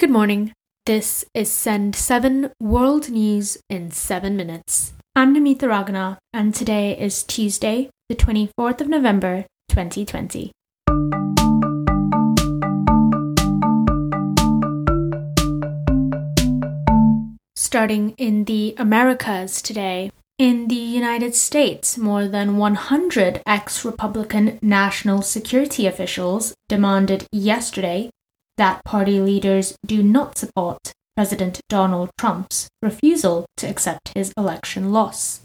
Good morning. This is Send 7 World News in 7 Minutes. I'm Namitha Raghunath, and today is Tuesday, the 24th of November, 2020. Starting in the Americas today, in the United States, more than 100 ex Republican national security officials demanded yesterday that party leaders do not support President Donald Trump's refusal to accept his election loss.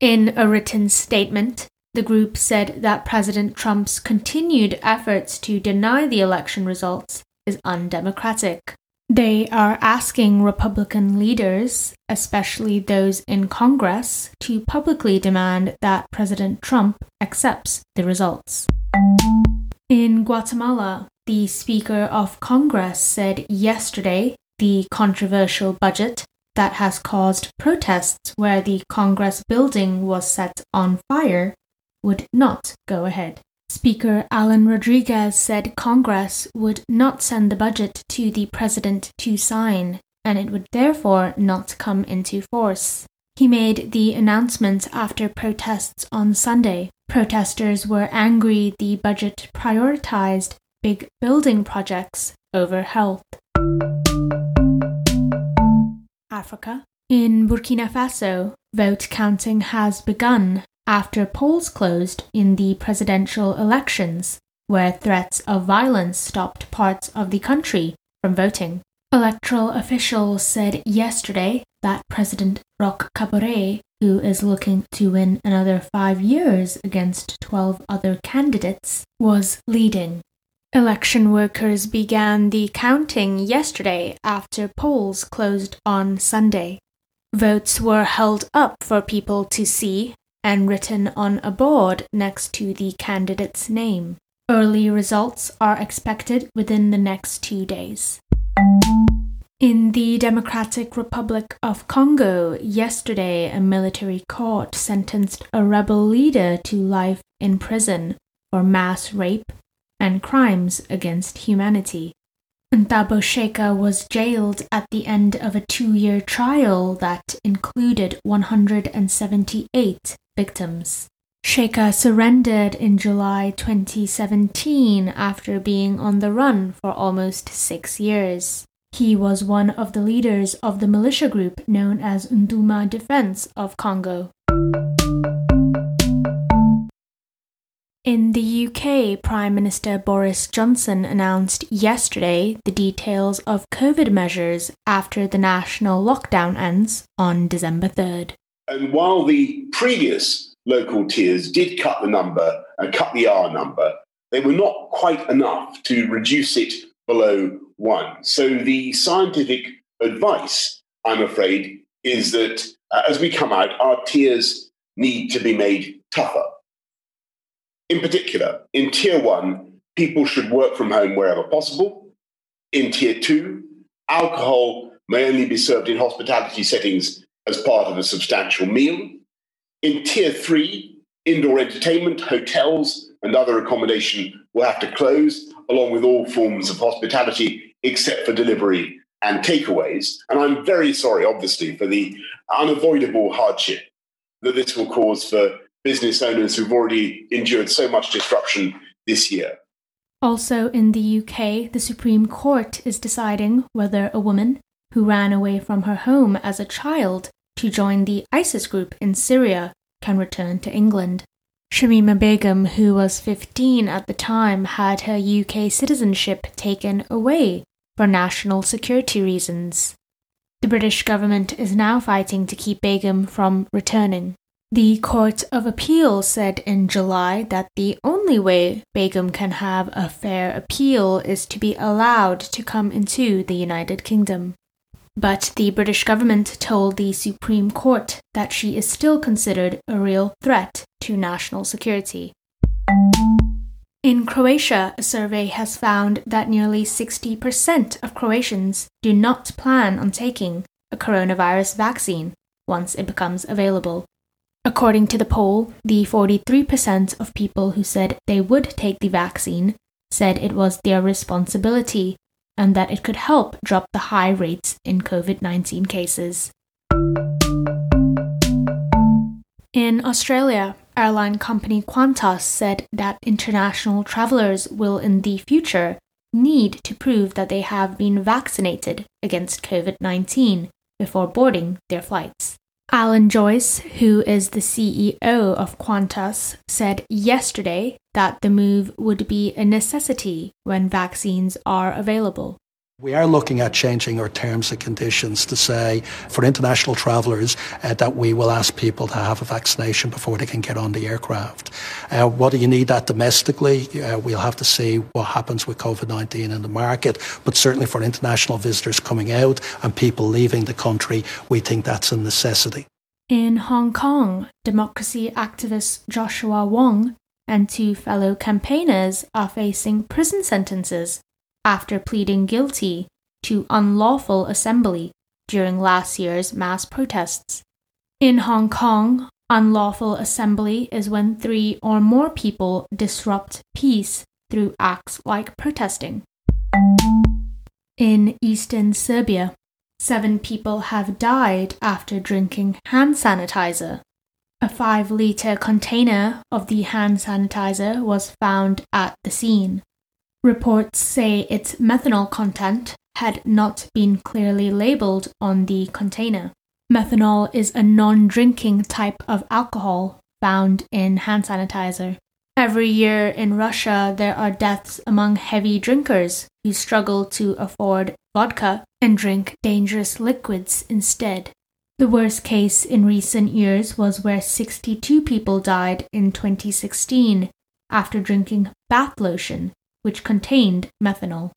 In a written statement, the group said that President Trump's continued efforts to deny the election results is undemocratic. They are asking Republican leaders, especially those in Congress, to publicly demand that President Trump accepts the results. In Guatemala, the Speaker of Congress said yesterday the controversial budget that has caused protests where the Congress building was set on fire would not go ahead. Speaker Allan Rodriguez said Congress would not send the budget to the president to sign, and it would therefore not come into force. He made the announcement after protests on Sunday. Protesters were angry the budget prioritized big building projects over health. Africa. In Burkina Faso, vote counting has begun after polls closed in the presidential elections, where threats of violence stopped parts of the country from voting. Electoral officials said yesterday that President Roch Kabore, who is looking to win another five years against 12 other candidates, was leading. Election workers began the counting yesterday after polls closed on Sunday. Votes were held up for people to see and written on a board next to the candidate's name. Early results are expected within the next two days. In the Democratic Republic of Congo, yesterday a military court sentenced a rebel leader to life in prison for mass rape and crimes against humanity. Ntabo Sheka was jailed at the end of a two year trial that included 178 victims. Sheka surrendered in July 2017 after being on the run for almost six years. He was one of the leaders of the militia group known as Nduma Defense of Congo. In the UK, Prime Minister Boris Johnson announced yesterday the details of COVID measures after the national lockdown ends on December 3rd. And while the previous local tiers did cut the number and cut the R number, they were not quite enough to reduce it below one. So the scientific advice, I'm afraid, is that uh, as we come out, our tiers need to be made tougher. In particular, in tier one, people should work from home wherever possible. In tier two, alcohol may only be served in hospitality settings as part of a substantial meal. In tier three, indoor entertainment, hotels, and other accommodation will have to close, along with all forms of hospitality except for delivery and takeaways. And I'm very sorry, obviously, for the unavoidable hardship that this will cause for business owners who've already endured so much disruption this year. Also in the UK, the Supreme Court is deciding whether a woman who ran away from her home as a child to join the ISIS group in Syria can return to England. Shamima Begum, who was 15 at the time, had her UK citizenship taken away for national security reasons. The British government is now fighting to keep Begum from returning. The Court of Appeal said in July that the only way Begum can have a fair appeal is to be allowed to come into the United Kingdom. But the British government told the Supreme Court that she is still considered a real threat to national security. In Croatia, a survey has found that nearly 60% of Croatians do not plan on taking a coronavirus vaccine once it becomes available. According to the poll, the 43% of people who said they would take the vaccine said it was their responsibility, and that it could help drop the high rates in COVID 19 cases. In Australia, airline company Qantas said that international travelers will in the future need to prove that they have been vaccinated against COVID 19 before boarding their flights. Alan Joyce, who is the CEO of Qantas, said yesterday that the move would be a necessity when vaccines are available. We are looking at changing our terms and conditions to say for international travellers uh, that we will ask people to have a vaccination before they can get on the aircraft. Uh, do you need that domestically? Uh, we'll have to see what happens with COVID-19 in the market, but certainly for international visitors coming out and people leaving the country, we think that's a necessity. In Hong Kong, democracy activist Joshua Wong and two fellow campaigners are facing prison sentences after pleading guilty to unlawful assembly during last year's mass protests. In Hong Kong, unlawful assembly is when three or more people disrupt peace through acts like protesting. In eastern Serbia, seven people have died after drinking hand sanitizer. A 5 litre container of the hand sanitizer was found at the scene. Reports say its methanol content had not been clearly labeled on the container. Methanol is a non drinking type of alcohol found in hand sanitizer. Every year in Russia, there are deaths among heavy drinkers who struggle to afford vodka and drink dangerous liquids instead. The worst case in recent years was where 62 people died in 2016 after drinking bath lotion which contained methanol.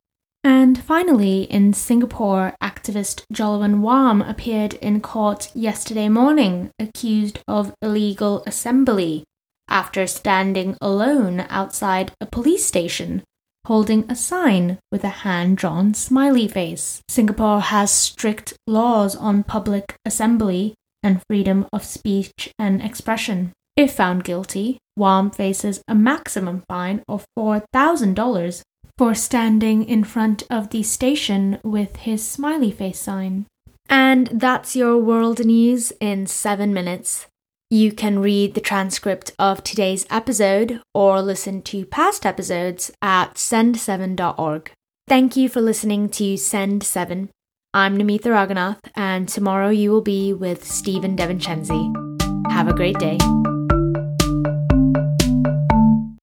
And finally, in Singapore, activist Jolovan Wham appeared in court yesterday morning accused of illegal assembly after standing alone outside a police station holding a sign with a hand drawn smiley face. Singapore has strict laws on public assembly and freedom of speech and expression. If found guilty, Wham faces a maximum fine of $4,000 for standing in front of the station with his smiley face sign. And that's your world news in seven minutes. You can read the transcript of today's episode or listen to past episodes at send7.org. Thank you for listening to Send 7. I'm Namitha Raghunath, and tomorrow you will be with Stephen DeVincenzi. Have a great day.